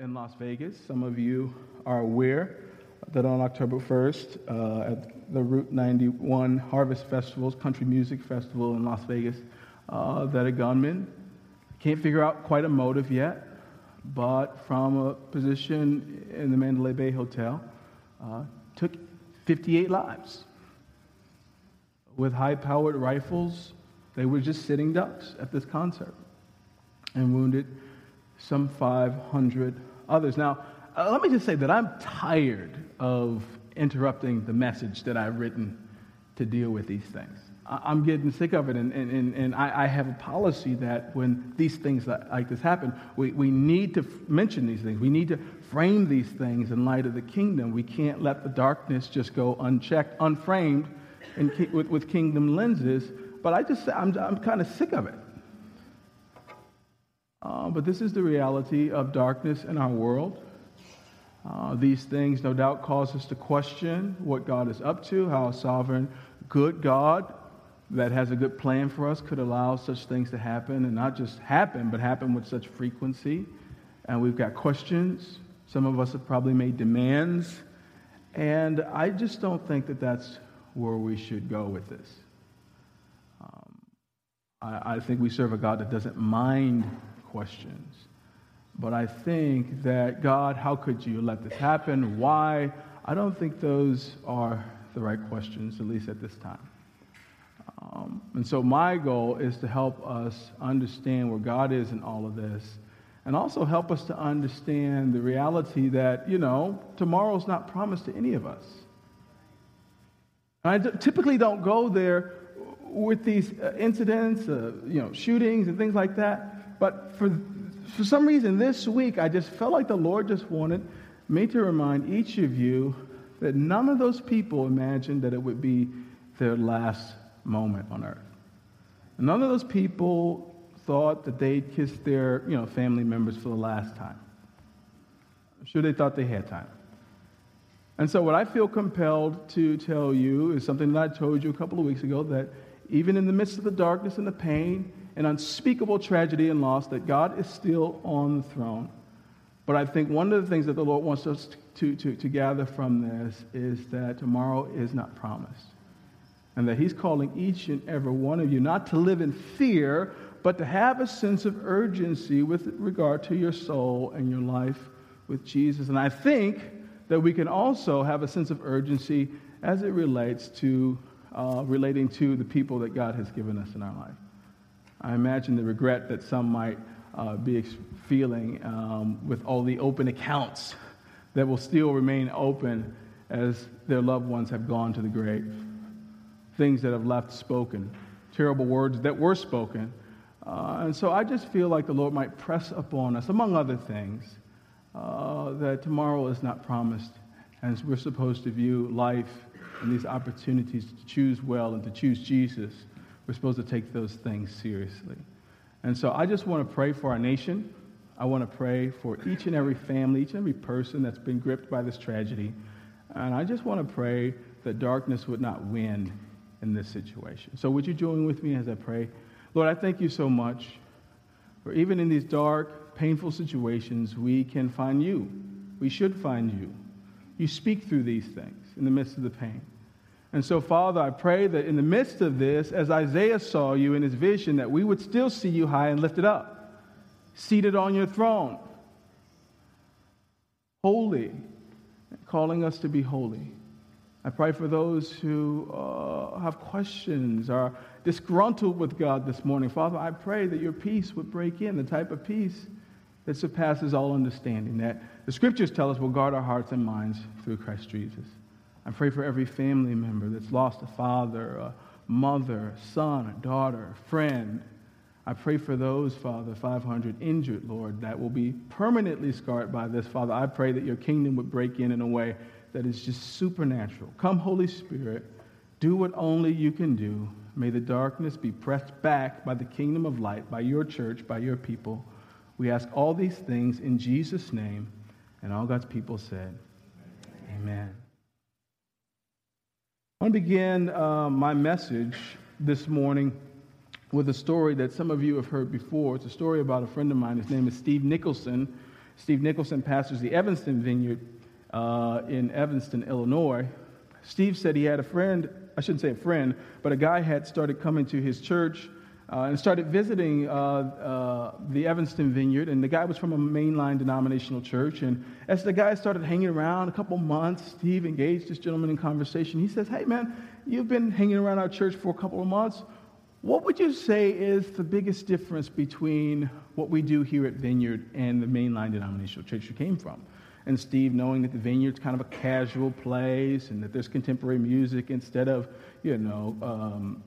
in Las Vegas. Some of you are aware that on October 1st, uh, at the Route 91 Harvest Festivals, Country Music Festival in Las Vegas, uh, that a gunman, can't figure out quite a motive yet, but from a position in the Mandalay Bay Hotel, uh, took 58 lives. With high powered rifles, they were just sitting ducks at this concert and wounded some 500 others. Now, uh, let me just say that I'm tired of interrupting the message that I've written to deal with these things. I'm getting sick of it, and, and, and I, I have a policy that when these things like this happen, we, we need to mention these things. We need to frame these things in light of the kingdom. We can't let the darkness just go unchecked, unframed, and with, with kingdom lenses. But I just, say I'm, I'm kind of sick of it. Uh, but this is the reality of darkness in our world. Uh, these things, no doubt, cause us to question what God is up to, how a sovereign, good God that has a good plan for us could allow such things to happen, and not just happen, but happen with such frequency. And we've got questions. Some of us have probably made demands. And I just don't think that that's where we should go with this. Um, I, I think we serve a God that doesn't mind questions. But I think that, God, how could you let this happen? Why? I don't think those are the right questions, at least at this time. Um, and so, my goal is to help us understand where God is in all of this, and also help us to understand the reality that, you know, tomorrow's not promised to any of us. And I d- typically don't go there with these uh, incidents, uh, you know, shootings and things like that. But for, for some reason this week, I just felt like the Lord just wanted me to remind each of you that none of those people imagined that it would be their last moment on earth. None of those people thought that they'd kiss their you know, family members for the last time. I'm sure they thought they had time. And so, what I feel compelled to tell you is something that I told you a couple of weeks ago that even in the midst of the darkness and the pain and unspeakable tragedy and loss, that God is still on the throne. But I think one of the things that the Lord wants us to, to, to gather from this is that tomorrow is not promised and that He's calling each and every one of you not to live in fear, but to have a sense of urgency with regard to your soul and your life with Jesus. And I think that we can also have a sense of urgency as it relates to uh, relating to the people that God has given us in our life. I imagine the regret that some might uh, be feeling um, with all the open accounts that will still remain open as their loved ones have gone to the grave things that have left spoken, terrible words that were spoken. Uh, and so I just feel like the Lord might press upon us, among other things, uh, that tomorrow is not promised. And we're supposed to view life and these opportunities to choose well and to choose Jesus. We're supposed to take those things seriously. And so I just want to pray for our nation. I want to pray for each and every family, each and every person that's been gripped by this tragedy. And I just want to pray that darkness would not win in this situation. So, would you join with me as I pray? Lord, I thank you so much for even in these dark, painful situations, we can find you. We should find you. You speak through these things in the midst of the pain. And so, Father, I pray that in the midst of this, as Isaiah saw you in his vision, that we would still see you high and lifted up, seated on your throne, holy, calling us to be holy. I pray for those who uh, have questions or disgruntled with God this morning. Father, I pray that your peace would break in, the type of peace that surpasses all understanding, that the scriptures tell us will guard our hearts and minds through Christ Jesus. I pray for every family member that's lost a father, a mother, son, a daughter, a friend. I pray for those, Father, 500 injured, Lord, that will be permanently scarred by this. Father, I pray that your kingdom would break in in a way that is just supernatural. Come, Holy Spirit, do what only you can do. May the darkness be pressed back by the kingdom of light, by your church, by your people. We ask all these things in Jesus' name. And all God's people said, Amen. Amen. Want to begin uh, my message this morning with a story that some of you have heard before. It's a story about a friend of mine. His name is Steve Nicholson. Steve Nicholson pastors the Evanston Vineyard uh, in Evanston, Illinois. Steve said he had a friend, I shouldn't say a friend, but a guy had started coming to his church uh, and started visiting uh, uh, the Evanston Vineyard. And the guy was from a mainline denominational church. And as the guy started hanging around a couple months, Steve engaged this gentleman in conversation. He says, Hey, man, you've been hanging around our church for a couple of months. What would you say is the biggest difference between what we do here at Vineyard and the mainline denominational church you came from? And Steve, knowing that the Vineyard's kind of a casual place and that there's contemporary music instead of, you know, um,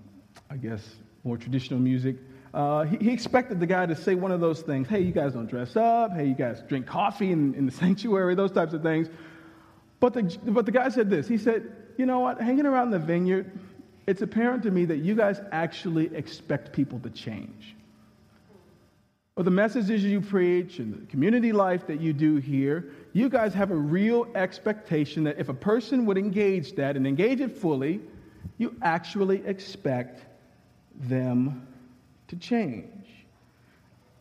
I guess, more traditional music. Uh, he, he, expected the guy to say one of those things hey, you guys don't dress up. Hey, you guys drink coffee in, in the sanctuary, those types of things. But the, but the guy said this he said, you know what, hanging around the vineyard, it's apparent to me that you guys actually expect people to change. Or the messages you preach and the community life that you do here, you guys have a real expectation that if a person would engage that and engage it fully, you actually expect them to change.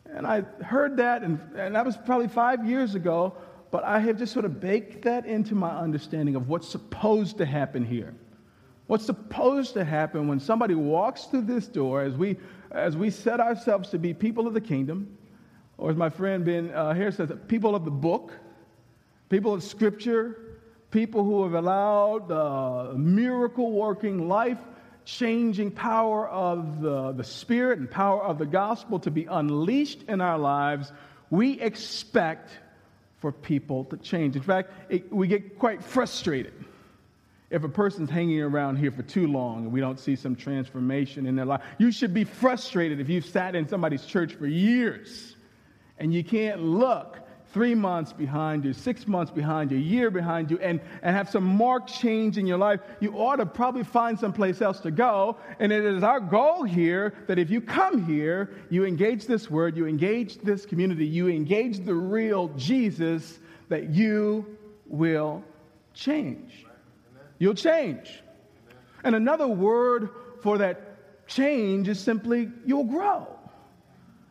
And I heard that, and, and that was probably five years ago, but I have just sort of baked that into my understanding of what's supposed to happen here. What's supposed to happen when somebody walks through this door as we, as we set ourselves to be people of the kingdom, or as my friend Ben uh, Harris says, people of the book, people of scripture, people who have allowed the miracle working life changing power of the, the Spirit and power of the gospel to be unleashed in our lives, we expect for people to change. In fact, it, we get quite frustrated if a person's hanging around here for too long and we don't see some transformation in their life. You should be frustrated if you've sat in somebody's church for years and you can't look three months behind you, six months behind you, a year behind you, and, and have some marked change in your life, you ought to probably find someplace else to go. And it is our goal here that if you come here, you engage this word, you engage this community, you engage the real Jesus, that you will change. You'll change. And another word for that change is simply you'll grow.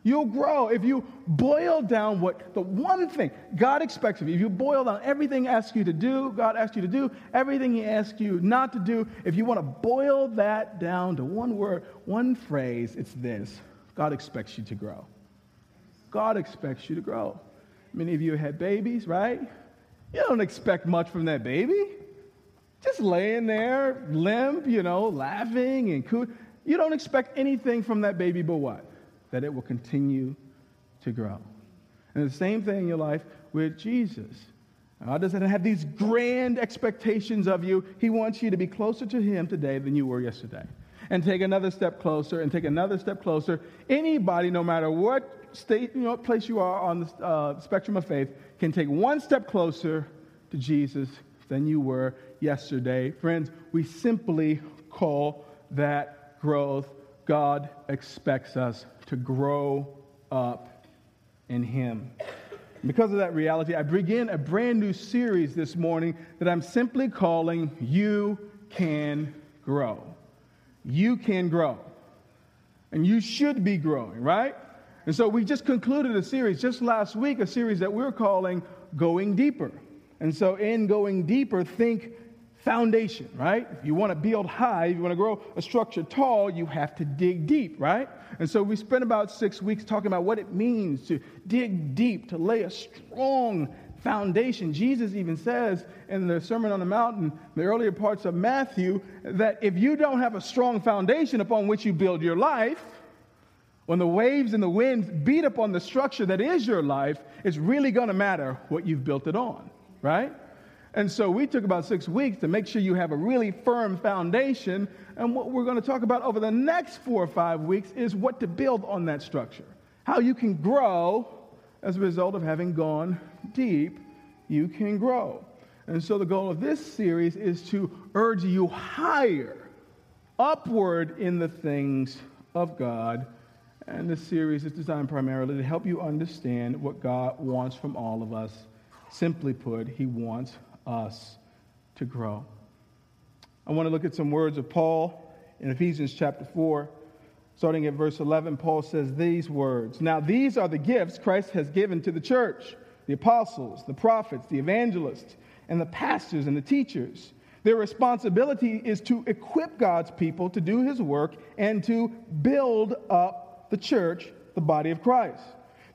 You'll grow if you boil down what the one thing God expects of you. If you boil down everything He asks you to do, God asks you to do, everything He asks you not to do, if you want to boil that down to one word, one phrase, it's this God expects you to grow. God expects you to grow. Many of you had babies, right? You don't expect much from that baby. Just laying there, limp, you know, laughing and cool. You don't expect anything from that baby but what? That it will continue to grow. And the same thing in your life with Jesus. God doesn't have these grand expectations of you. He wants you to be closer to Him today than you were yesterday. And take another step closer and take another step closer. Anybody, no matter what state, you know, place you are on the uh, spectrum of faith, can take one step closer to Jesus than you were yesterday. Friends, we simply call that growth. God expects us to grow up in Him. Because of that reality, I begin a brand new series this morning that I'm simply calling You Can Grow. You can grow. And you should be growing, right? And so we just concluded a series just last week, a series that we're calling Going Deeper. And so in Going Deeper, think foundation, right? If you want to build high, if you want to grow a structure tall, you have to dig deep, right? And so we spent about six weeks talking about what it means to dig deep, to lay a strong foundation. Jesus even says in the Sermon on the Mountain, the earlier parts of Matthew, that if you don't have a strong foundation upon which you build your life, when the waves and the winds beat upon the structure that is your life, it's really going to matter what you've built it on, right? And so we took about six weeks to make sure you have a really firm foundation. And what we're going to talk about over the next four or five weeks is what to build on that structure. How you can grow as a result of having gone deep, you can grow. And so the goal of this series is to urge you higher, upward in the things of God. And this series is designed primarily to help you understand what God wants from all of us. Simply put, He wants us to grow. I want to look at some words of Paul in Ephesians chapter 4. Starting at verse 11, Paul says these words Now, these are the gifts Christ has given to the church the apostles, the prophets, the evangelists, and the pastors and the teachers. Their responsibility is to equip God's people to do his work and to build up the church, the body of Christ.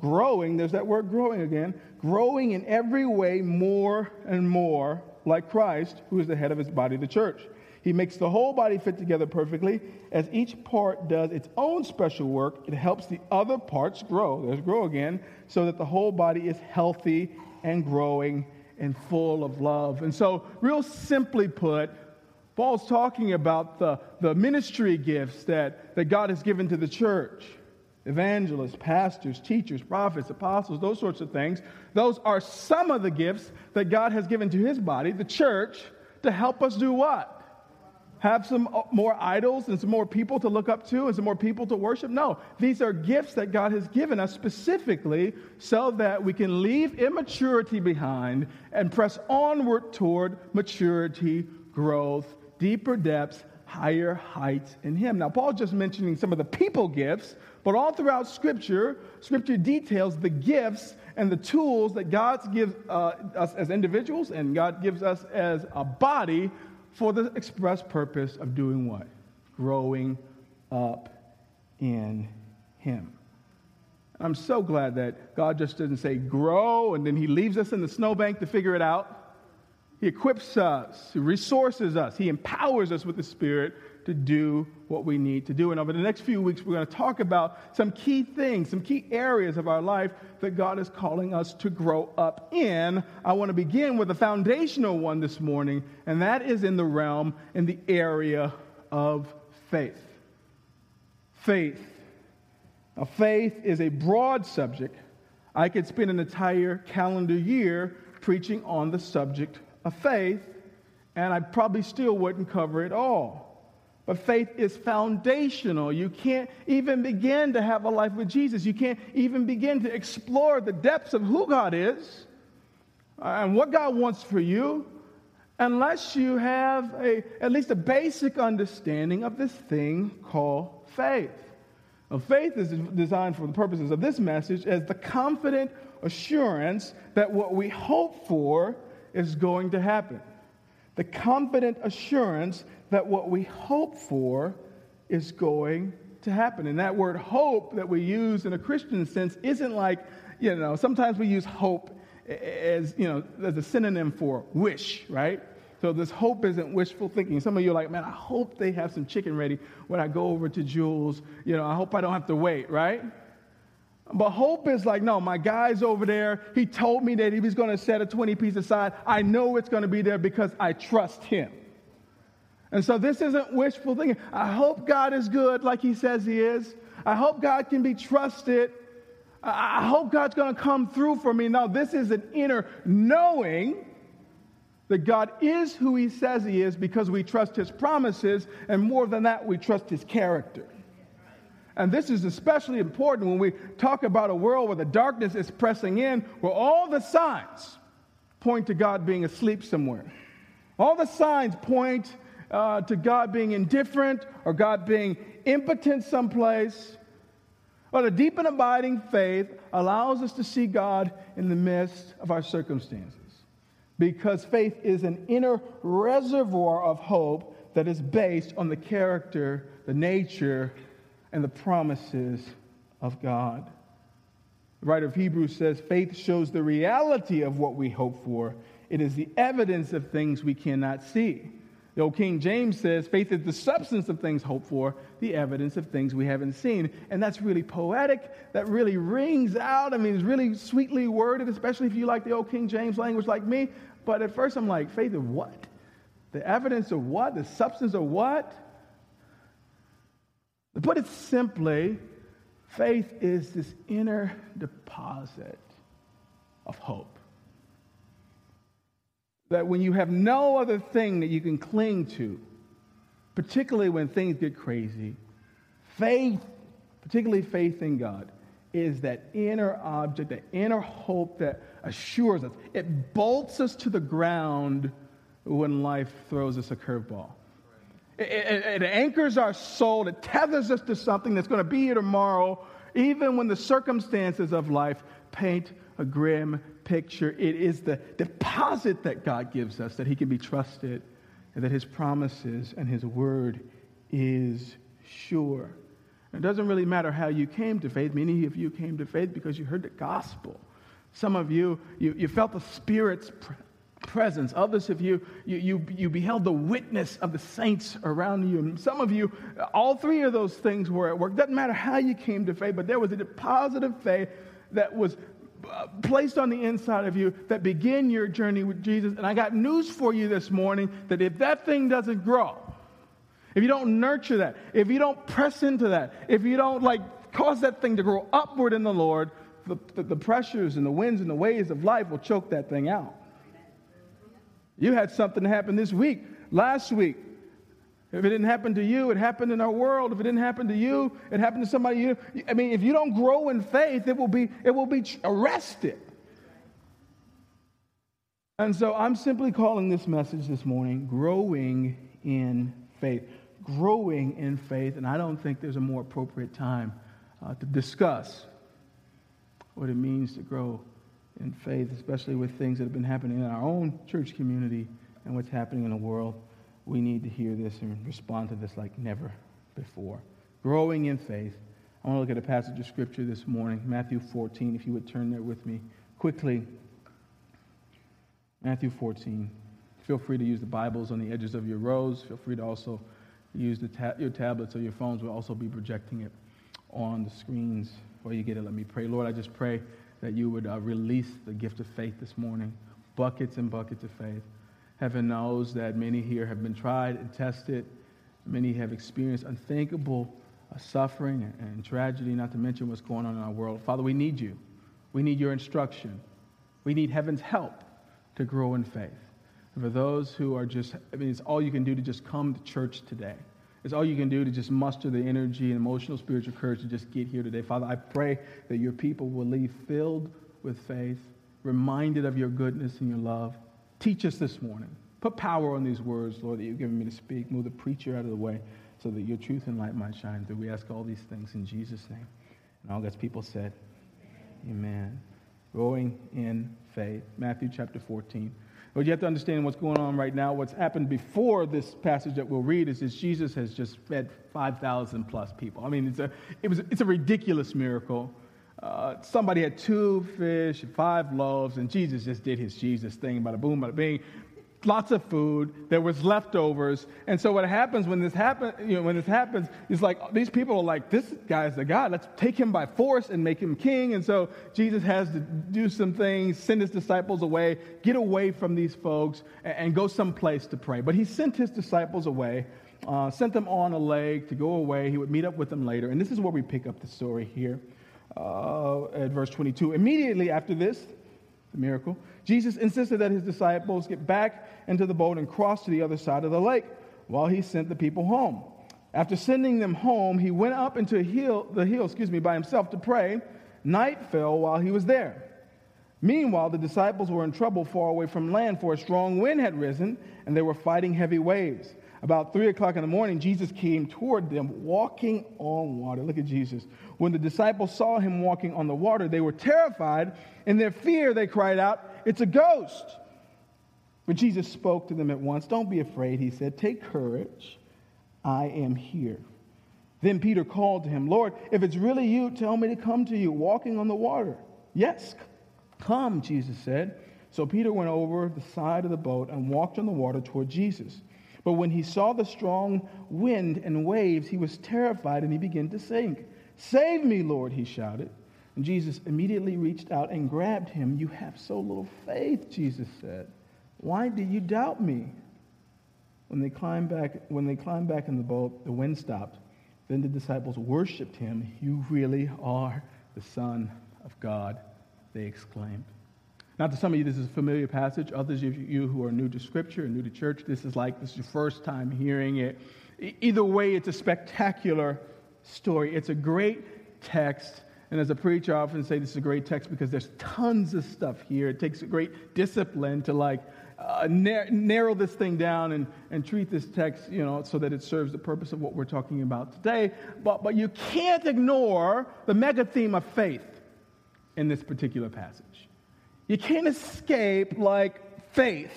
growing, there's that word growing again, growing in every way more and more like Christ, who is the head of his body, the church. He makes the whole body fit together perfectly. As each part does its own special work, it helps the other parts grow. There's grow again, so that the whole body is healthy and growing and full of love. And so, real simply put, Paul's talking about the, the ministry gifts that, that God has given to the church evangelists, pastors, teachers, prophets, apostles, those sorts of things. Those are some of the gifts that God has given to his body, the church, to help us do what? Have some uh, more idols and some more people to look up to and some more people to worship? No. These are gifts that God has given us specifically so that we can leave immaturity behind and press onward toward maturity, growth, deeper depths, higher heights in Him. Now, Paul's just mentioning some of the people gifts, but all throughout Scripture, Scripture details the gifts and the tools that God gives uh, us as individuals and God gives us as a body for the express purpose of doing what? Growing up in Him. I'm so glad that God just doesn't say grow and then He leaves us in the snowbank to figure it out. He equips us, He resources us, He empowers us with the Spirit to do what we need to do. And over the next few weeks, we're going to talk about some key things, some key areas of our life that God is calling us to grow up in. I want to begin with a foundational one this morning, and that is in the realm, in the area of faith. Faith. Now, faith is a broad subject. I could spend an entire calendar year preaching on the subject of faith, and I probably still wouldn't cover it all. But faith is foundational. You can't even begin to have a life with Jesus. You can't even begin to explore the depths of who God is and what God wants for you unless you have a, at least a basic understanding of this thing called faith. Now, faith is designed for the purposes of this message as the confident assurance that what we hope for is going to happen. The confident assurance that what we hope for is going to happen. And that word hope that we use in a Christian sense isn't like, you know, sometimes we use hope as, you know, as a synonym for wish, right? So this hope isn't wishful thinking. Some of you are like, man, I hope they have some chicken ready when I go over to Jules. You know, I hope I don't have to wait, right? But hope is like, no, my guy's over there. He told me that he was going to set a 20 piece aside. I know it's going to be there because I trust him. And so this isn't wishful thinking. I hope God is good like he says he is. I hope God can be trusted. I hope God's going to come through for me. Now, this is an inner knowing that God is who he says he is because we trust his promises, and more than that, we trust his character. And this is especially important when we talk about a world where the darkness is pressing in, where all the signs point to God being asleep somewhere. All the signs point uh, to God being indifferent or God being impotent someplace. But a deep and abiding faith allows us to see God in the midst of our circumstances because faith is an inner reservoir of hope that is based on the character, the nature, and the promises of God. The writer of Hebrews says faith shows the reality of what we hope for, it is the evidence of things we cannot see. The old King James says, faith is the substance of things hoped for, the evidence of things we haven't seen. And that's really poetic. That really rings out. I mean, it's really sweetly worded, especially if you like the old King James language like me. But at first, I'm like, faith of what? The evidence of what? The substance of what? To put it simply, faith is this inner deposit of hope. That when you have no other thing that you can cling to, particularly when things get crazy, faith, particularly faith in God, is that inner object, that inner hope that assures us. It bolts us to the ground when life throws us a curveball. It, it, it, anchors our soul. It tethers us to something that's going to be here tomorrow, even when the circumstances of life paint a grim picture. It is the deposit that God gives us that He can be trusted and that His promises and His word is sure. It doesn't really matter how you came to faith. Many of you came to faith because you heard the gospel. Some of you, you, you felt the Spirit's presence. Others of you, you, you, you beheld the witness of the saints around you. And some of you, all three of those things were at work. Doesn't matter how you came to faith, but there was a deposit of faith that was placed on the inside of you that begin your journey with Jesus. And I got news for you this morning that if that thing doesn't grow, if you don't nurture that, if you don't press into that, if you don't like cause that thing to grow upward in the Lord, the, the, the pressures and the winds and the waves of life will choke that thing out. You had something happen this week, last week. If it didn't happen to you, it happened in our world. If it didn't happen to you, it happened to somebody you. I mean, if you don't grow in faith, it will be it will be arrested. And so I'm simply calling this message this morning growing in faith. Growing in faith, and I don't think there's a more appropriate time uh, to discuss what it means to grow in faith, especially with things that have been happening in our own church community and what's happening in the world. We need to hear this and respond to this like never before. Growing in faith. I want to look at a passage of scripture this morning, Matthew 14, if you would turn there with me quickly. Matthew 14. Feel free to use the Bibles on the edges of your rows. Feel free to also use ta- your tablets or your phones. We'll also be projecting it on the screens while you get it. Let me pray. Lord, I just pray that you would uh, release the gift of faith this morning, buckets and buckets of faith. Heaven knows that many here have been tried and tested. Many have experienced unthinkable uh, suffering and, and tragedy, not to mention what's going on in our world. Father, we need you. We need your instruction. We need heaven's help to grow in faith. And for those who are just, I mean, it's all you can do to just come to church today. It's all you can do to just muster the energy and emotional, spiritual courage to just get here today. Father, I pray that your people will leave filled with faith, reminded of your goodness and your love. Teach us this morning. Put power on these words, Lord, that you've given me to speak. Move the preacher out of the way so that your truth and light might shine through. We ask all these things in Jesus' name. And all God's people said, Amen. Growing in faith. Matthew chapter 14. But you have to understand what's going on right now. What's happened before this passage that we'll read is, is Jesus has just fed 5,000 plus people. I mean, it's a, it was, it's a ridiculous miracle. Uh, somebody had two fish, five loaves, and Jesus just did his Jesus thing, bada boom, bada bing lots of food. There was leftovers. And so what happens when this happens, you know, when this happens, is like these people are like, this guy's the God. Let's take him by force and make him king. And so Jesus has to do some things, send his disciples away, get away from these folks, and, and go someplace to pray. But he sent his disciples away. Uh, sent them on a leg to go away. He would meet up with them later. And this is where we pick up the story here uh, at verse 22. Immediately after this, the miracle, Jesus insisted that his disciples get back into the boat and cross to the other side of the lake while he sent the people home. After sending them home, he went up into hill, the hill excuse me, by himself to pray. Night fell while he was there. Meanwhile, the disciples were in trouble far away from land, for a strong wind had risen, and they were fighting heavy waves. About three o'clock in the morning, Jesus came toward them walking on water. Look at Jesus. When the disciples saw him walking on the water, they were terrified. In their fear, they cried out, It's a ghost. But Jesus spoke to them at once. Don't be afraid, he said. Take courage. I am here. Then Peter called to him, Lord, if it's really you, tell me to come to you walking on the water. Yes, come, Jesus said. So Peter went over the side of the boat and walked on the water toward Jesus. But when he saw the strong wind and waves, he was terrified and he began to sink. Save me, Lord, he shouted. And Jesus immediately reached out and grabbed him. You have so little faith, Jesus said. Why do you doubt me? When they climbed back, when they climbed back in the boat, the wind stopped. Then the disciples worshiped him. You really are the Son of God, they exclaimed. Now, to some of you, this is a familiar passage. Others of you who are new to Scripture and new to church, this is like this is your first time hearing it. Either way, it's a spectacular story. It's a great text. And as a preacher, I often say this is a great text because there's tons of stuff here. It takes a great discipline to like uh, narrow this thing down and, and treat this text, you know, so that it serves the purpose of what we're talking about today. But, but you can't ignore the mega theme of faith in this particular passage. You can't escape like faith,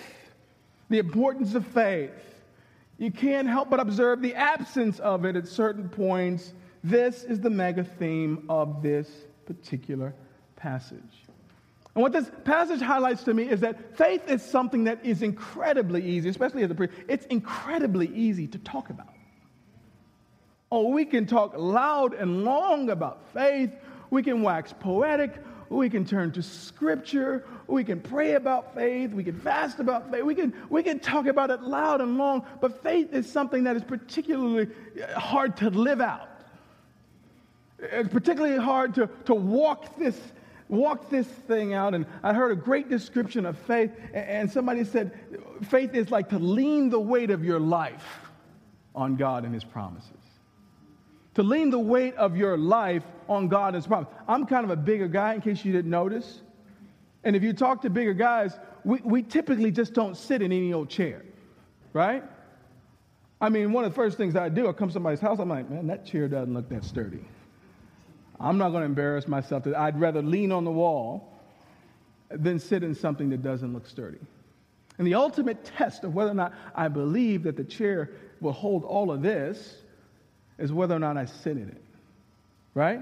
the importance of faith. You can't help but observe the absence of it at certain points. This is the mega theme of this particular passage. And what this passage highlights to me is that faith is something that is incredibly easy, especially as a priest, it's incredibly easy to talk about. Oh, we can talk loud and long about faith. We can wax poetic. We can turn to scripture. We can pray about faith. We can fast about faith. We can, we can talk about it loud and long. But faith is something that is particularly uh, hard to live out. It's particularly hard to, to walk this walk this thing out. And I heard a great description of faith. And somebody said, faith is like to lean the weight of your life on God and His promises to lean the weight of your life on God and His promise. I'm kind of a bigger guy, in case you didn't notice. And if you talk to bigger guys, we, we typically just don't sit in any old chair, right? I mean, one of the first things I do, I come to somebody's house, I'm like, man, that chair doesn't look that sturdy. I'm not going to embarrass myself. That I'd rather lean on the wall than sit in something that doesn't look sturdy. And the ultimate test of whether or not I believe that the chair will hold all of this is whether or not I sit in it, right?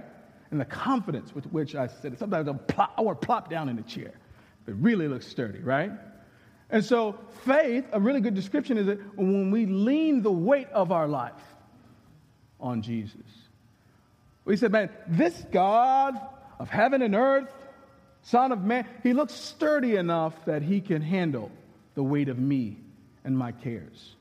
And the confidence with which I sit. Sometimes I'll plop, I want to plop down in the chair. It really looks sturdy, right? And so, faith, a really good description is that when we lean the weight of our life on Jesus. We said, man, this God of heaven and earth, Son of Man, he looks sturdy enough that he can handle the weight of me and my cares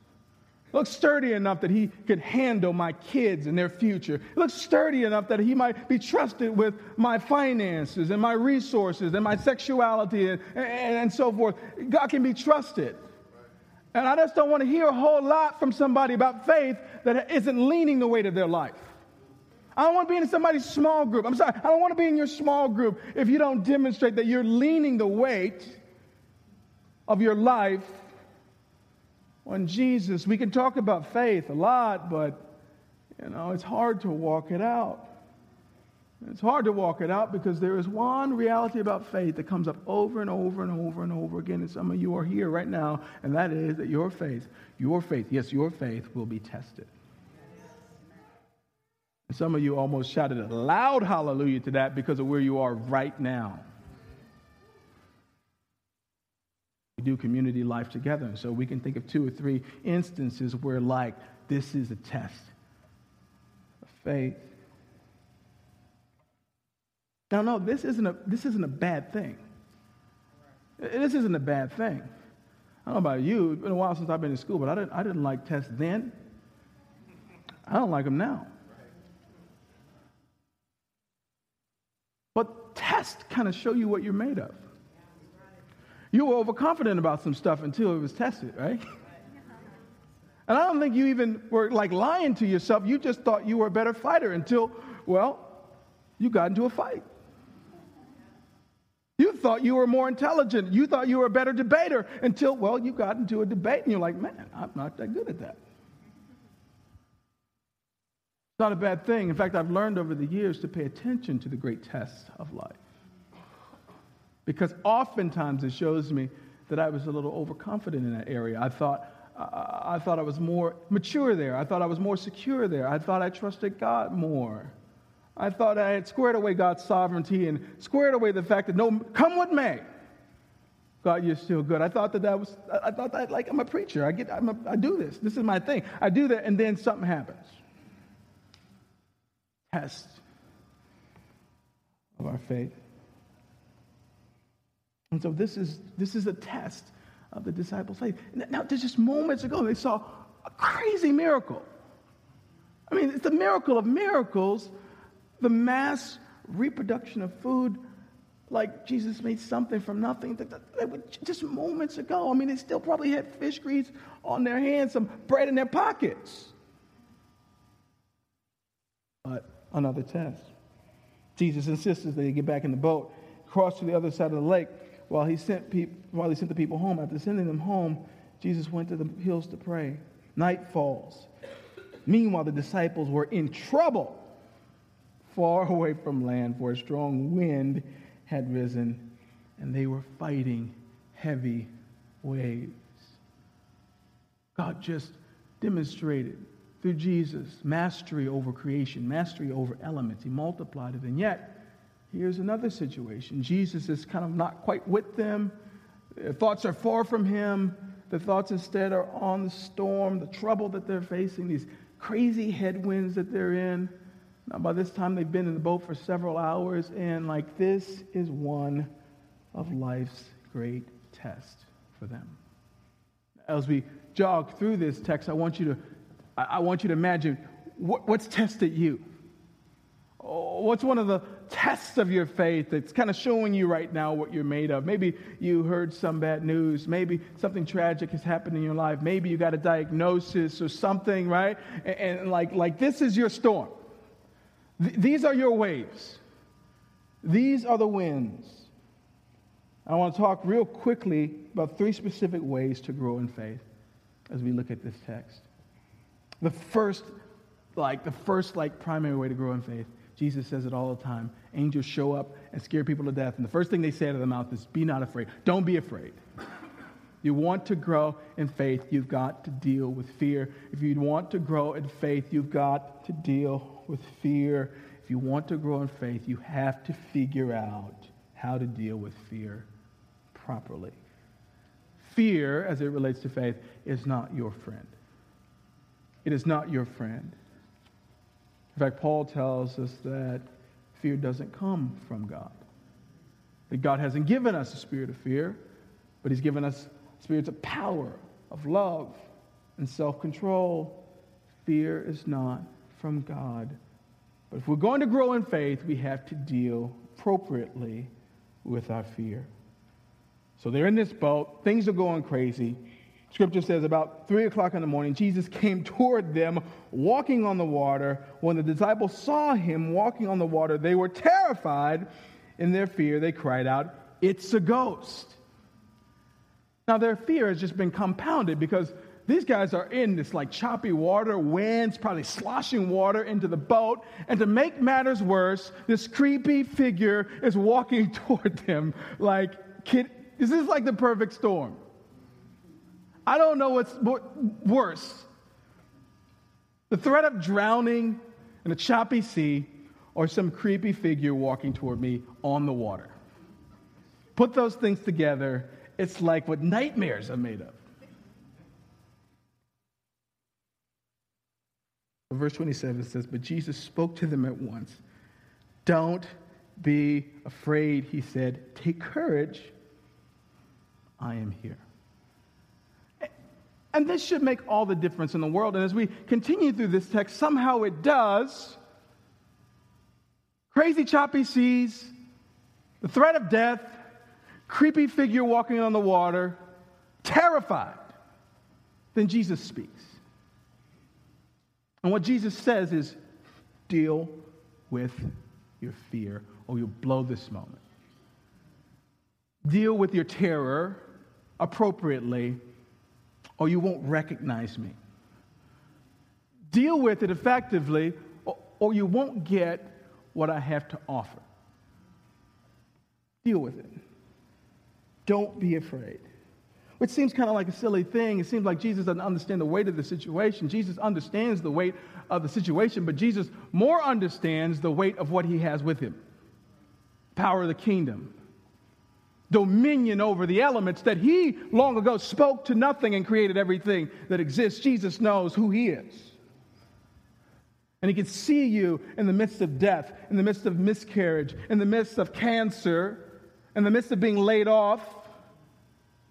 looks sturdy enough that he could handle my kids and their future. He looks sturdy enough that he might be trusted with my finances and my resources and my sexuality and, and, and so forth. God can be trusted. And I just don't want to hear a whole lot from somebody about faith that isn't leaning the weight of their life. I don't want to be in somebody's small group. I'm sorry, I don't want to be in your small group if you don't demonstrate that you're leaning the weight of your life on Jesus. We can talk about faith a lot, but you know, it's hard to walk it out. It's hard to walk it out because there is one reality about faith that comes up over and over and over and over again. And some of you are here right now, and that is that your faith, your faith, yes, your faith will be tested. And some of you almost shouted a loud hallelujah to that because of where you are right now. We do community life together. And so we can think of two or three instances where, like, this is a test of faith. Now, no, this isn't a, this isn't a bad thing. This isn't a bad thing. I don't know about you. It's been a while since I've been in school, but I didn't, I didn't like tests then. I don't like them now. But tests kind of show you what you're made of. You were overconfident about some stuff until it was tested, right? And I don't think you even were like lying to yourself. You just thought you were a better fighter until, well, you got into a fight. You thought you were more intelligent. You thought you were a better debater until, well, you got into a debate and you're like, man, I'm not that good at that. It's not a bad thing. In fact, I've learned over the years to pay attention to the great tests of life because oftentimes it shows me that I was a little overconfident in that area. I thought, I, I thought I was more mature there. I thought I was more secure there. I thought I trusted God more. I thought I had squared away God's sovereignty and squared away the fact that no, come what may. God, you're still good. I thought that that was, I thought that like I'm a preacher. I get, I'm a, I do this. This is my thing. I do that, and then something happens. Test of our faith. And so this is, this is a test of the disciples' faith. Now, just moments ago, they saw a crazy miracle. I mean, it's the miracle of miracles, the mass reproduction of food like Jesus made something from nothing just moments ago. I mean, they still probably had fish grease on their hands, some bread in their pockets. But another test. Jesus insists that they get back in the boat, cross to the other side of the lake. While he sent people, while he sent the people home, after sending them home, Jesus went to the hills to pray. Night falls. Meanwhile, the disciples were in trouble, far away from land, for a strong wind had risen, and they were fighting heavy waves. God just demonstrated through Jesus mastery over creation, mastery over elements. He multiplied it. And yet, here's another situation. Jesus is kind of not quite with them. Their thoughts are far from him. The thoughts instead are on the storm, the trouble that they're facing, these crazy headwinds that they're in. Now, by this time, they've been in the boat for several hours, and like this is one of life's great tests for them. As we jog through this text, I want you to, I want you to imagine what, what's tested you. Oh, what's one of the tests of your faith that's kind of showing you right now what you're made of? Maybe you heard some bad news. Maybe something tragic has happened in your life. Maybe you got a diagnosis or something, right? And, and like, like this is your storm. Th- these are your waves. These are the winds. I want to talk real quickly about three specific ways to grow in faith as we look at this text. The first, like, the first, like, primary way to grow in faith, Jesus says it all the time. Angels show up and scare people to death. And the first thing they say out of their mouth is, Be not afraid. Don't be afraid. You want to grow in faith, you've got to deal with fear. If you want to grow in faith, you've got to deal with fear. If you want to grow in faith, you have to figure out how to deal with fear properly. Fear, as it relates to faith, is not your friend. It is not your friend. In fact, Paul tells us that fear doesn't come from God. That God hasn't given us a spirit of fear, but He's given us spirits of power, of love, and self control. Fear is not from God. But if we're going to grow in faith, we have to deal appropriately with our fear. So they're in this boat, things are going crazy. Scripture says about three o'clock in the morning, Jesus came toward them walking on the water. When the disciples saw him walking on the water, they were terrified. In their fear, they cried out, It's a ghost. Now, their fear has just been compounded because these guys are in this like choppy water, winds, probably sloshing water into the boat. And to make matters worse, this creepy figure is walking toward them like, kid, this is like the perfect storm. I don't know what's worse the threat of drowning in a choppy sea or some creepy figure walking toward me on the water. Put those things together, it's like what nightmares are made of. Verse 27 says, But Jesus spoke to them at once. Don't be afraid, he said. Take courage. I am here. And this should make all the difference in the world. And as we continue through this text, somehow it does. Crazy, choppy seas, the threat of death, creepy figure walking on the water, terrified. Then Jesus speaks. And what Jesus says is deal with your fear or you'll blow this moment. Deal with your terror appropriately or you won't recognize me. Deal with it effectively or you won't get what I have to offer. Deal with it. Don't be afraid which seems kind of like a silly thing. It seems like Jesus doesn't understand the weight of the situation. Jesus understands the weight of the situation, but Jesus more understands the weight of what he has with him power of the kingdom, dominion over the elements that he long ago spoke to nothing and created everything that exists. Jesus knows who he is. And he can see you in the midst of death, in the midst of miscarriage, in the midst of cancer, in the midst of being laid off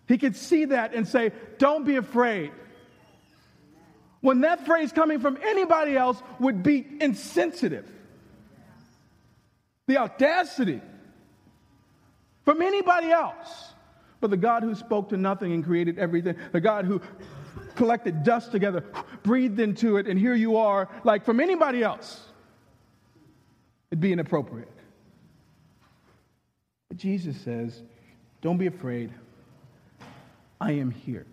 he could see that and say, Don't be afraid. When that phrase coming from anybody else would be insensitive. The audacity from anybody else. But the God who spoke to nothing and created everything, the God who collected dust together, breathed into it, and here you are, like from anybody else, it'd be inappropriate. But Jesus says, Don't be afraid. I am here.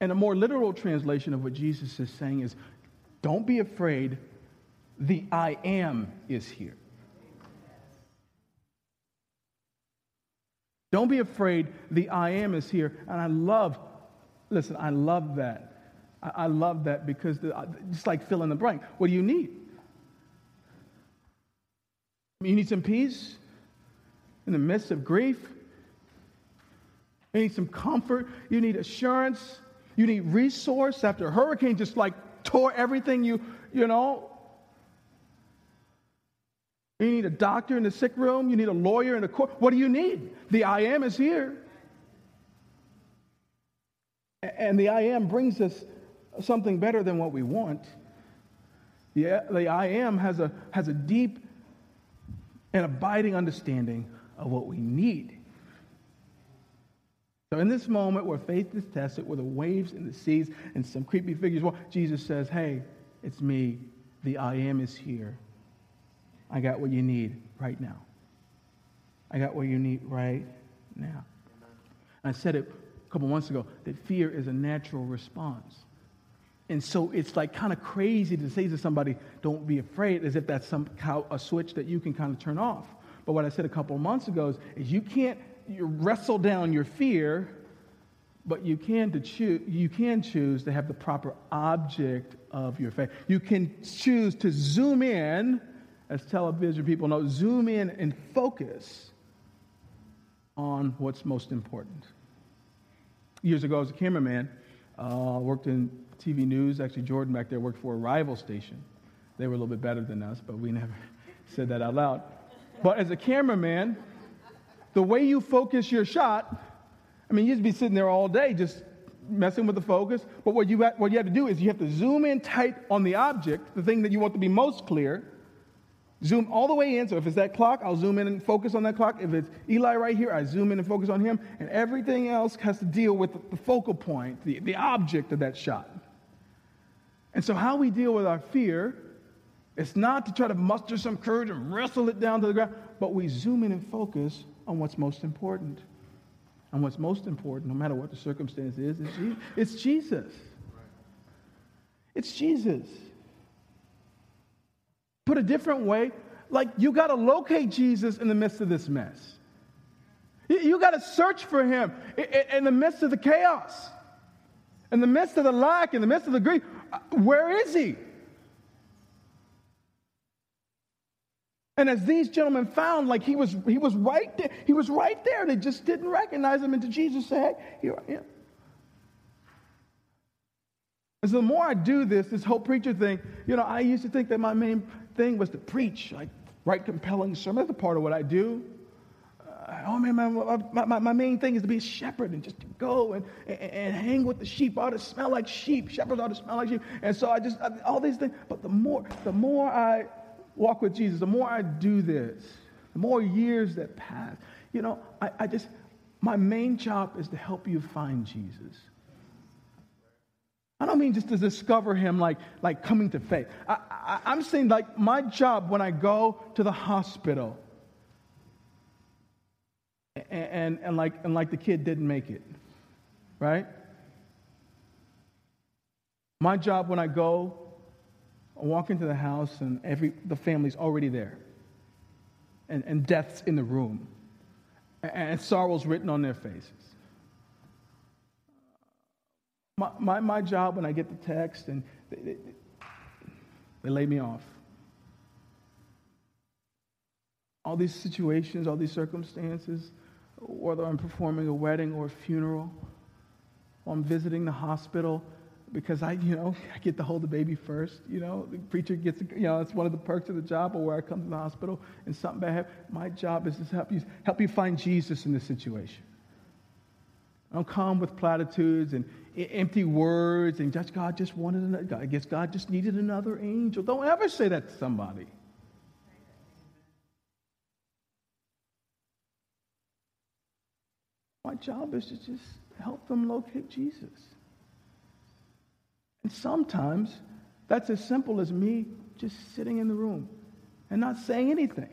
And a more literal translation of what Jesus is saying is, Don't be afraid. The I am is here. Don't be afraid. The I am is here. And I love, listen, I love that. I, I love that because the, uh, it's like fill in the blank. What do you need? You need some peace in the midst of grief. You need some comfort. You need assurance. You need resource after a hurricane just like tore everything you, you know, you need a doctor in the sick room. You need a lawyer in the court. What do you need? The I am is here. And the I am brings us something better than what we want. The, I am has a, has a deep and abiding understanding of what we need. So, in this moment where faith is tested, where the waves and the seas and some creepy figures, well, Jesus says, Hey, it's me. The I am is here. I got what you need right now. I got what you need right now. I said it a couple months ago that fear is a natural response. And so it's like kind of crazy to say to somebody, don't be afraid, as if that's somehow a switch that you can kind of turn off. But what I said a couple months ago is, is you can't you wrestle down your fear, but you can, to choose, you can choose to have the proper object of your faith. You can choose to zoom in as television people know, zoom in and focus on what's most important. Years ago, as a cameraman, uh, worked in TV news. Actually, Jordan back there worked for a rival station. They were a little bit better than us, but we never said that out loud. But as a cameraman, the way you focus your shot, I mean, you'd be sitting there all day just messing with the focus. But what you, what you have to do is you have to zoom in tight on the object, the thing that you want to be most clear, Zoom all the way in. So if it's that clock, I'll zoom in and focus on that clock. If it's Eli right here, I zoom in and focus on him. And everything else has to deal with the focal point, the, the object of that shot. And so, how we deal with our fear is not to try to muster some courage and wrestle it down to the ground, but we zoom in and focus on what's most important. And what's most important, no matter what the circumstance is, it's Jesus. It's Jesus. Put a different way, like you got to locate Jesus in the midst of this mess. You got to search for him in the midst of the chaos, in the midst of the lack, in the midst of the grief. Uh, where is he? And as these gentlemen found, like he was, he was right there. He was right there. They just didn't recognize him. until Jesus said, hey, here I am. And so the more I do this, this whole preacher thing, you know, I used to think that my main thing was to preach, like write compelling sermons. That's a part of what I do. Uh, oh man, my, my, my, main thing is to be a shepherd and just to go and, and, and hang with the sheep. I ought to smell like sheep. Shepherds ought to smell like sheep. And so I just, I, all these things. But the more, the more I walk with Jesus, the more I do this, the more years that pass, you know, I, I just, my main job is to help you find Jesus. I don't mean just to discover him like, like coming to faith. I, I, I'm saying like my job when I go to the hospital and, and, and, like, and like the kid didn't make it, right? My job when I go, I walk into the house and every, the family's already there. And, and death's in the room. And, and sorrow's written on their faces. My, my, my job when I get the text and they, they, they lay me off. All these situations, all these circumstances, whether I'm performing a wedding or a funeral, or I'm visiting the hospital, because I, you know, I get to hold the baby first. You know, the preacher gets, you know, it's one of the perks of the job. Or where I come to the hospital and something bad happens, my job is to help you help you find Jesus in this situation. I don't come with platitudes and empty words and just God just wanted another, I guess God just needed another angel. Don't ever say that to somebody. my job is to just help them locate Jesus. And sometimes that's as simple as me just sitting in the room and not saying anything.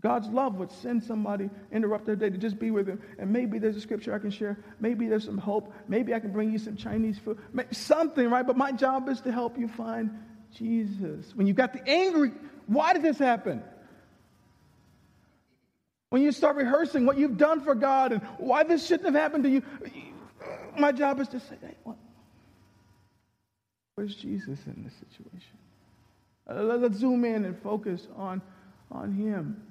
God's love would send somebody, interrupt their day to just be with them. And maybe there's a scripture I can share. Maybe there's some hope. Maybe I can bring you some Chinese food. Something, right? But my job is to help you find Jesus. When you got the angry, why did this happen? When you start rehearsing what you've done for God and why this shouldn't have happened to you, my job is to say, hey, what? Where's Jesus in this situation? Let's zoom in and focus on, on Him.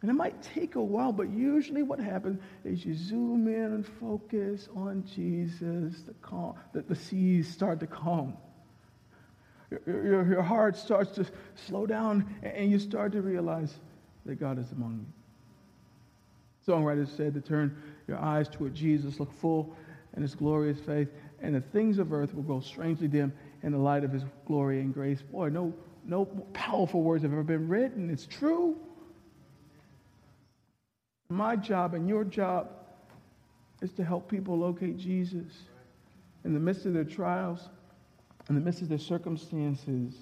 And it might take a while, but usually what happens is you zoom in and focus on Jesus, the, calm, the, the seas start to calm. Your, your, your heart starts to slow down, and you start to realize that God is among you. Songwriters said to turn your eyes toward Jesus, look full in his glorious faith, and the things of earth will grow strangely dim in the light of his glory and grace. Boy, no, no powerful words have ever been written. It's true. My job and your job is to help people locate Jesus in the midst of their trials, in the midst of their circumstances.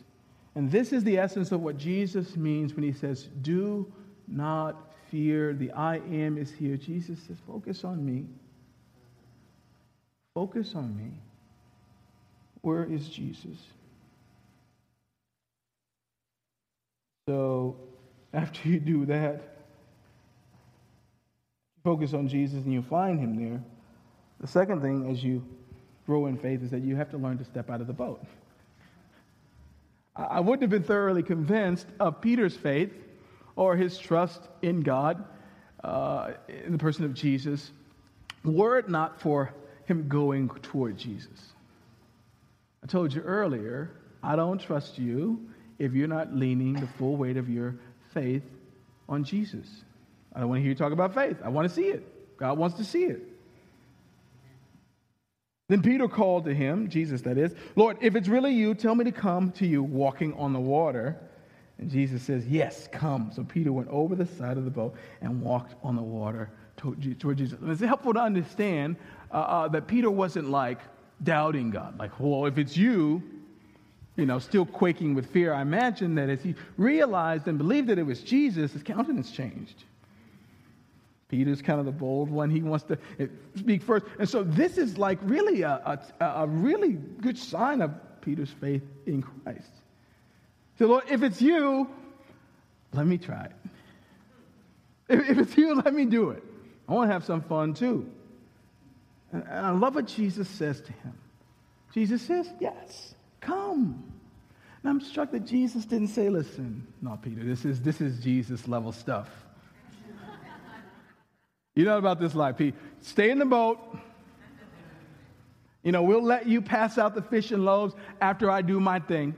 And this is the essence of what Jesus means when he says, Do not fear. The I am is here. Jesus says, Focus on me. Focus on me. Where is Jesus? So, after you do that, focus on Jesus and you find him there. The second thing as you grow in faith is that you have to learn to step out of the boat. I wouldn't have been thoroughly convinced of Peter's faith or his trust in God, uh, in the person of Jesus, were it not for him going toward Jesus. I told you earlier, I don't trust you if you're not leaning the full weight of your faith on Jesus. I don't want to hear you talk about faith. I want to see it. God wants to see it. Then Peter called to him, Jesus that is, Lord, if it's really you, tell me to come to you walking on the water. And Jesus says, Yes, come. So Peter went over the side of the boat and walked on the water toward Jesus. And it's helpful to understand uh, uh, that Peter wasn't like doubting God, like, well, if it's you, you know, still quaking with fear. I imagine that as he realized and believed that it was Jesus, his countenance changed. Peter's kind of the bold one. He wants to eh, speak first. And so this is like really a, a, a really good sign of Peter's faith in Christ. So, Lord, if it's you, let me try it. If, if it's you, let me do it. I want to have some fun too. And, and I love what Jesus says to him. Jesus says, Yes, come. And I'm struck that Jesus didn't say, Listen, no, Peter, this is, this is Jesus level stuff. You know about this life, Pete. Stay in the boat. You know, we'll let you pass out the fish and loaves after I do my thing.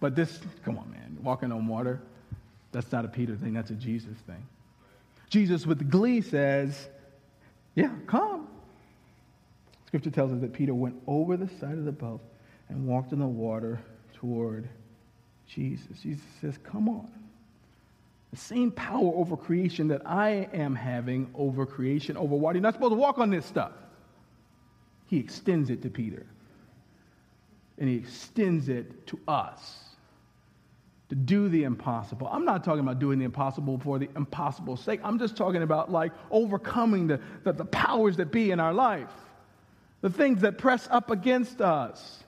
But this, come on, man, walking on water, that's not a Peter thing, that's a Jesus thing. Jesus, with glee, says, Yeah, come. Scripture tells us that Peter went over the side of the boat and walked in the water toward Jesus. Jesus says, Come on. The same power over creation that I am having over creation, over water. You're not supposed to walk on this stuff. He extends it to Peter. And he extends it to us to do the impossible. I'm not talking about doing the impossible for the impossible sake. I'm just talking about like overcoming the, the, the powers that be in our life, the things that press up against us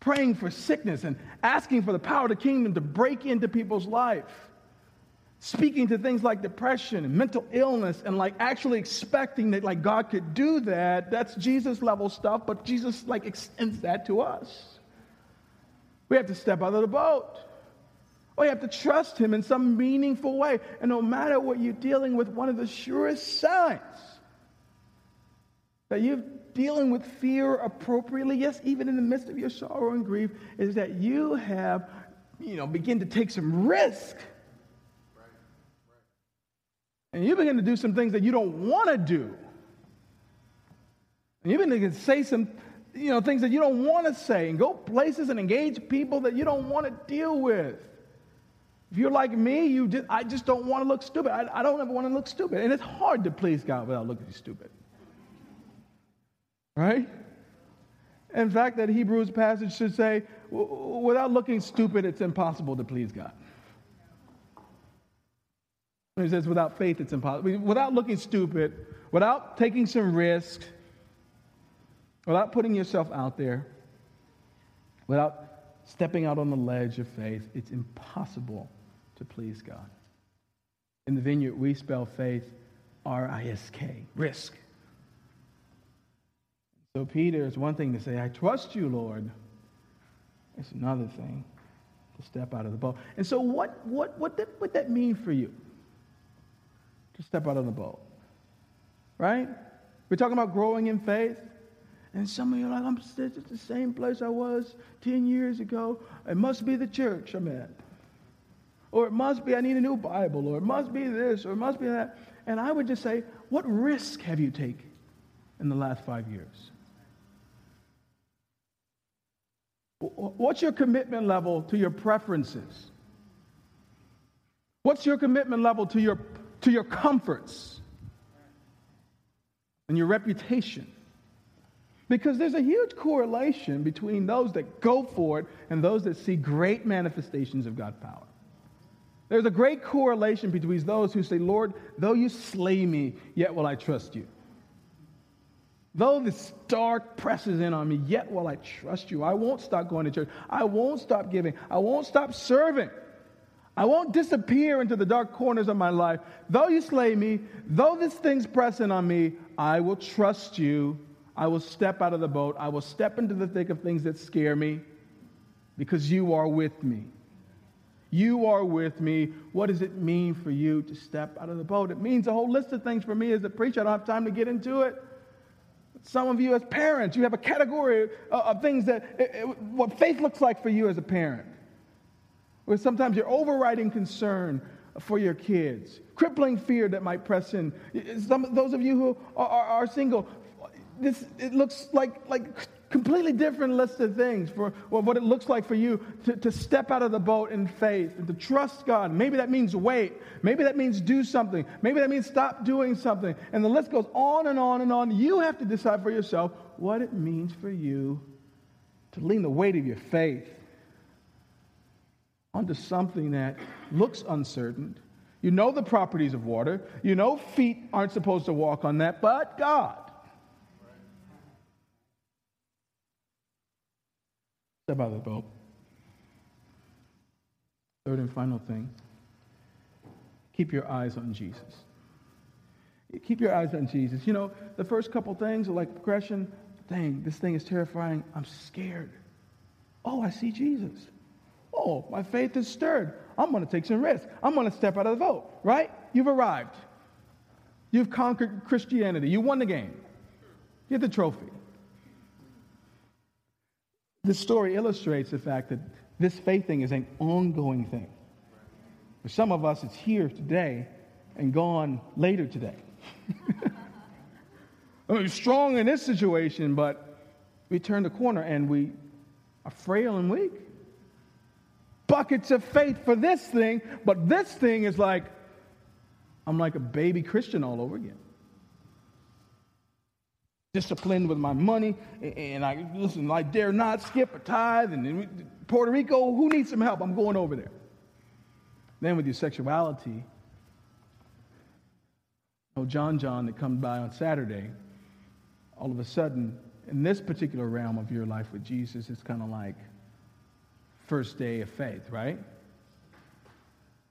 praying for sickness and asking for the power of the kingdom to break into people's life speaking to things like depression and mental illness and like actually expecting that like God could do that, that's Jesus level stuff, but Jesus like extends that to us. We have to step out of the boat. We have to trust him in some meaningful way. And no matter what you're dealing with, one of the surest signs that you're dealing with fear appropriately, yes, even in the midst of your sorrow and grief, is that you have, you know, begin to take some risk and you begin to do some things that you don't want to do. And you begin to say some you know, things that you don't want to say and go places and engage people that you don't want to deal with. If you're like me, you just, I just don't want to look stupid. I, I don't ever want to look stupid. And it's hard to please God without looking stupid. Right? In fact, that Hebrews passage should say, without looking stupid, it's impossible to please God. He says, without faith, it's impossible. Without looking stupid, without taking some risk, without putting yourself out there, without stepping out on the ledge of faith, it's impossible to please God. In the vineyard, we spell faith R I S K, risk. So, Peter, it's one thing to say, I trust you, Lord. It's another thing to step out of the boat. And so, what, what, what, that, what that mean for you? To step out of the boat. Right? We're talking about growing in faith. And some of you are like, I'm still at the same place I was 10 years ago. It must be the church I'm at. Or it must be I need a new Bible. Or it must be this. Or it must be that. And I would just say, what risk have you taken in the last five years? What's your commitment level to your preferences? What's your commitment level to your, to your comforts and your reputation? Because there's a huge correlation between those that go for it and those that see great manifestations of God's power. There's a great correlation between those who say, Lord, though you slay me, yet will I trust you. Though this dark presses in on me, yet will I trust you. I won't stop going to church. I won't stop giving. I won't stop serving. I won't disappear into the dark corners of my life. Though you slay me, though this thing's pressing on me, I will trust you. I will step out of the boat. I will step into the thick of things that scare me because you are with me. You are with me. What does it mean for you to step out of the boat? It means a whole list of things for me as a preacher. I don't have time to get into it. Some of you, as parents, you have a category of things that it, it, what faith looks like for you as a parent. Sometimes you're overriding concern for your kids, crippling fear that might press in. Some those of you who are, are, are single, this it looks like like completely different list of things for well, what it looks like for you to, to step out of the boat in faith and to trust God. Maybe that means wait. Maybe that means do something. Maybe that means stop doing something. And the list goes on and on and on. You have to decide for yourself what it means for you to lean the weight of your faith onto something that looks uncertain. You know the properties of water. You know feet aren't supposed to walk on that, but God. Step out of the boat. Third and final thing keep your eyes on Jesus. Keep your eyes on Jesus. You know, the first couple things are like progression. Dang, this thing is terrifying. I'm scared. Oh, I see Jesus. Oh, my faith is stirred. I'm going to take some risks. I'm going to step out of the boat, right? You've arrived. You've conquered Christianity. You won the game. You get the trophy. This story illustrates the fact that this faith thing is an ongoing thing. For some of us, it's here today and gone later today. I mean, strong in this situation, but we turn the corner and we are frail and weak. Buckets of faith for this thing, but this thing is like, I'm like a baby Christian all over again disciplined with my money, and I listen. I dare not skip a tithe. And Puerto Rico, who needs some help? I'm going over there. Then with your sexuality, oh John John that comes by on Saturday, all of a sudden, in this particular realm of your life with Jesus, it's kind of like first day of faith, right?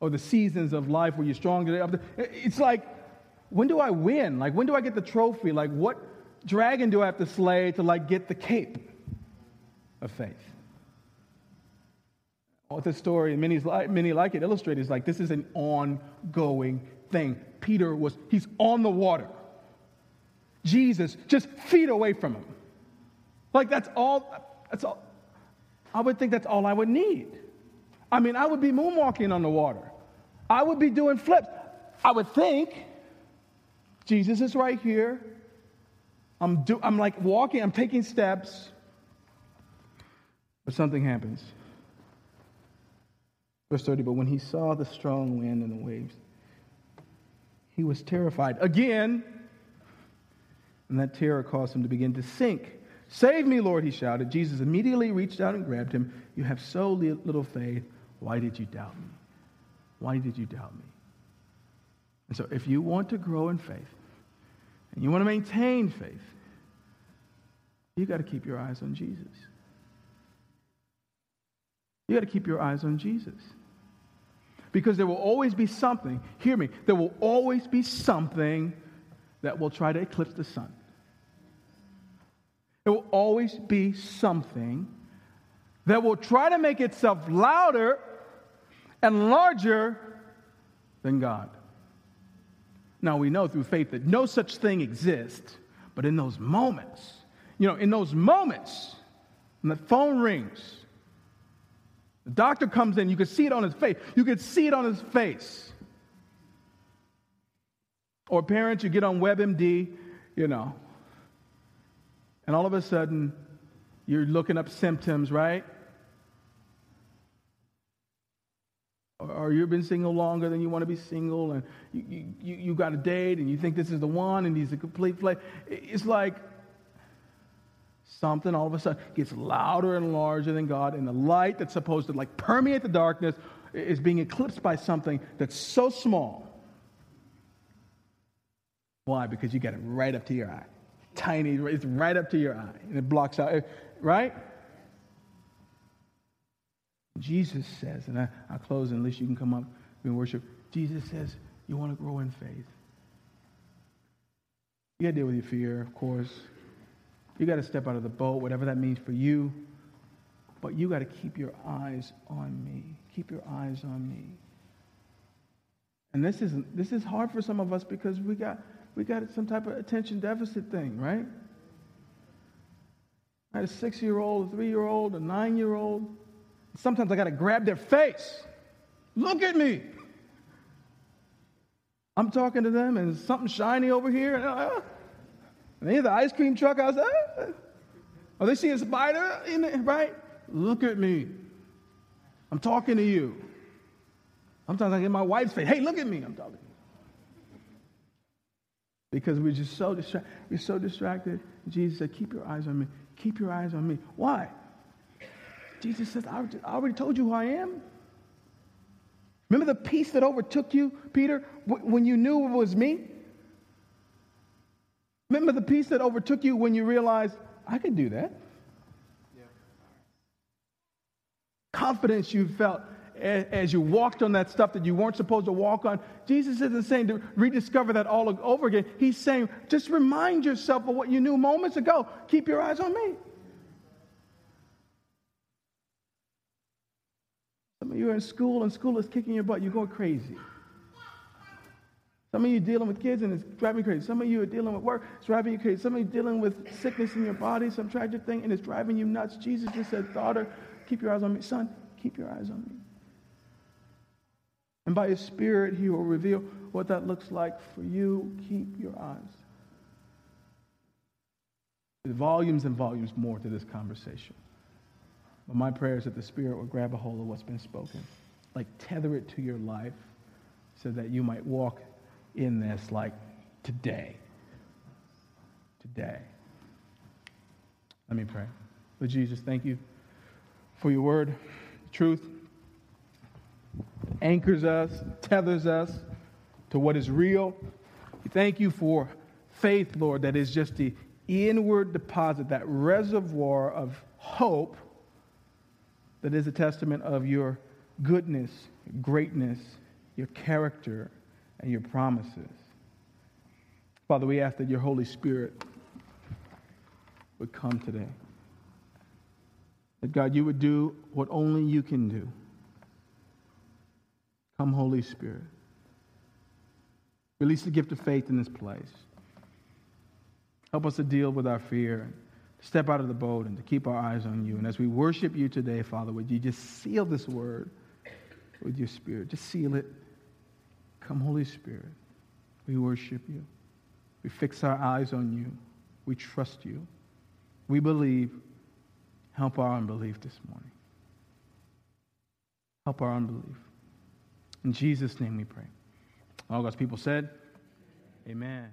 Or the seasons of life where you're strong. It's like, when do I win? Like, when do I get the trophy? Like, what? dragon do I have to slay to like get the cape of faith? What the story, and many, many like it, illustrate is like this is an ongoing thing. Peter was, he's on the water. Jesus just feet away from him. Like that's all, that's all. I would think that's all I would need. I mean, I would be moonwalking on the water. I would be doing flips. I would think Jesus is right here. I'm, do, I'm like walking, I'm taking steps, but something happens. Verse 30, but when he saw the strong wind and the waves, he was terrified again, and that terror caused him to begin to sink. Save me, Lord, he shouted. Jesus immediately reached out and grabbed him. You have so little faith. Why did you doubt me? Why did you doubt me? And so, if you want to grow in faith and you want to maintain faith, you got to keep your eyes on Jesus. You got to keep your eyes on Jesus. Because there will always be something, hear me, there will always be something that will try to eclipse the sun. There will always be something that will try to make itself louder and larger than God. Now we know through faith that no such thing exists, but in those moments, you know, in those moments, when the phone rings, the doctor comes in, you can see it on his face. You can see it on his face. Or parents, you get on WebMD, you know, and all of a sudden you're looking up symptoms, right? Or, you've been single longer than you want to be single, and you, you, you got a date, and you think this is the one, and he's a complete flake. It's like something all of a sudden gets louder and larger than God, and the light that's supposed to like permeate the darkness is being eclipsed by something that's so small. Why? Because you got it right up to your eye. Tiny, it's right up to your eye, and it blocks out, right? Jesus says, and I, will close, unless you can come up and worship. Jesus says, You want to grow in faith. You got to deal with your fear, of course. You got to step out of the boat, whatever that means for you. But you got to keep your eyes on me. Keep your eyes on me. And this is this is hard for some of us because we got we got some type of attention deficit thing, right? I had a six-year-old, a three-year-old, a nine-year-old. Sometimes I got to grab their face. Look at me. I'm talking to them, and something shiny over here. And, uh, and they hear the ice cream truck outside. Oh, they see a spider in it, right? Look at me. I'm talking to you. Sometimes I get my wife's face. Hey, look at me. I'm talking. Because we're just so distracted. We're so distracted. Jesus said, Keep your eyes on me. Keep your eyes on me. Why? Jesus says, I already told you who I am. Remember the peace that overtook you, Peter, when you knew it was me? Remember the peace that overtook you when you realized, I could do that? Yeah. Confidence you felt as you walked on that stuff that you weren't supposed to walk on. Jesus isn't saying to rediscover that all over again. He's saying, just remind yourself of what you knew moments ago. Keep your eyes on me. Some of you are in school and school is kicking your butt. You're going crazy. Some of you are dealing with kids and it's driving you crazy. Some of you are dealing with work, it's driving you crazy. Some of you are dealing with sickness in your body, some tragic thing, and it's driving you nuts. Jesus just said, Daughter, keep your eyes on me. Son, keep your eyes on me. And by his spirit, he will reveal what that looks like for you. Keep your eyes. There's volumes and volumes more to this conversation. But my prayer is that the Spirit will grab a hold of what's been spoken, like tether it to your life so that you might walk in this like today. Today. Let me pray. Lord Jesus, thank you for your word, truth. Anchors us, tethers us to what is real. Thank you for faith, Lord, that is just the inward deposit, that reservoir of hope that is a testament of your goodness, greatness, your character, and your promises. Father, we ask that your Holy Spirit would come today. That God, you would do what only you can do. Come, Holy Spirit. Release the gift of faith in this place. Help us to deal with our fear step out of the boat and to keep our eyes on you. And as we worship you today, Father, would you just seal this word with your spirit? Just seal it. Come, Holy Spirit. We worship you. We fix our eyes on you. We trust you. We believe. Help our unbelief this morning. Help our unbelief. In Jesus' name we pray. All God's people said, Amen.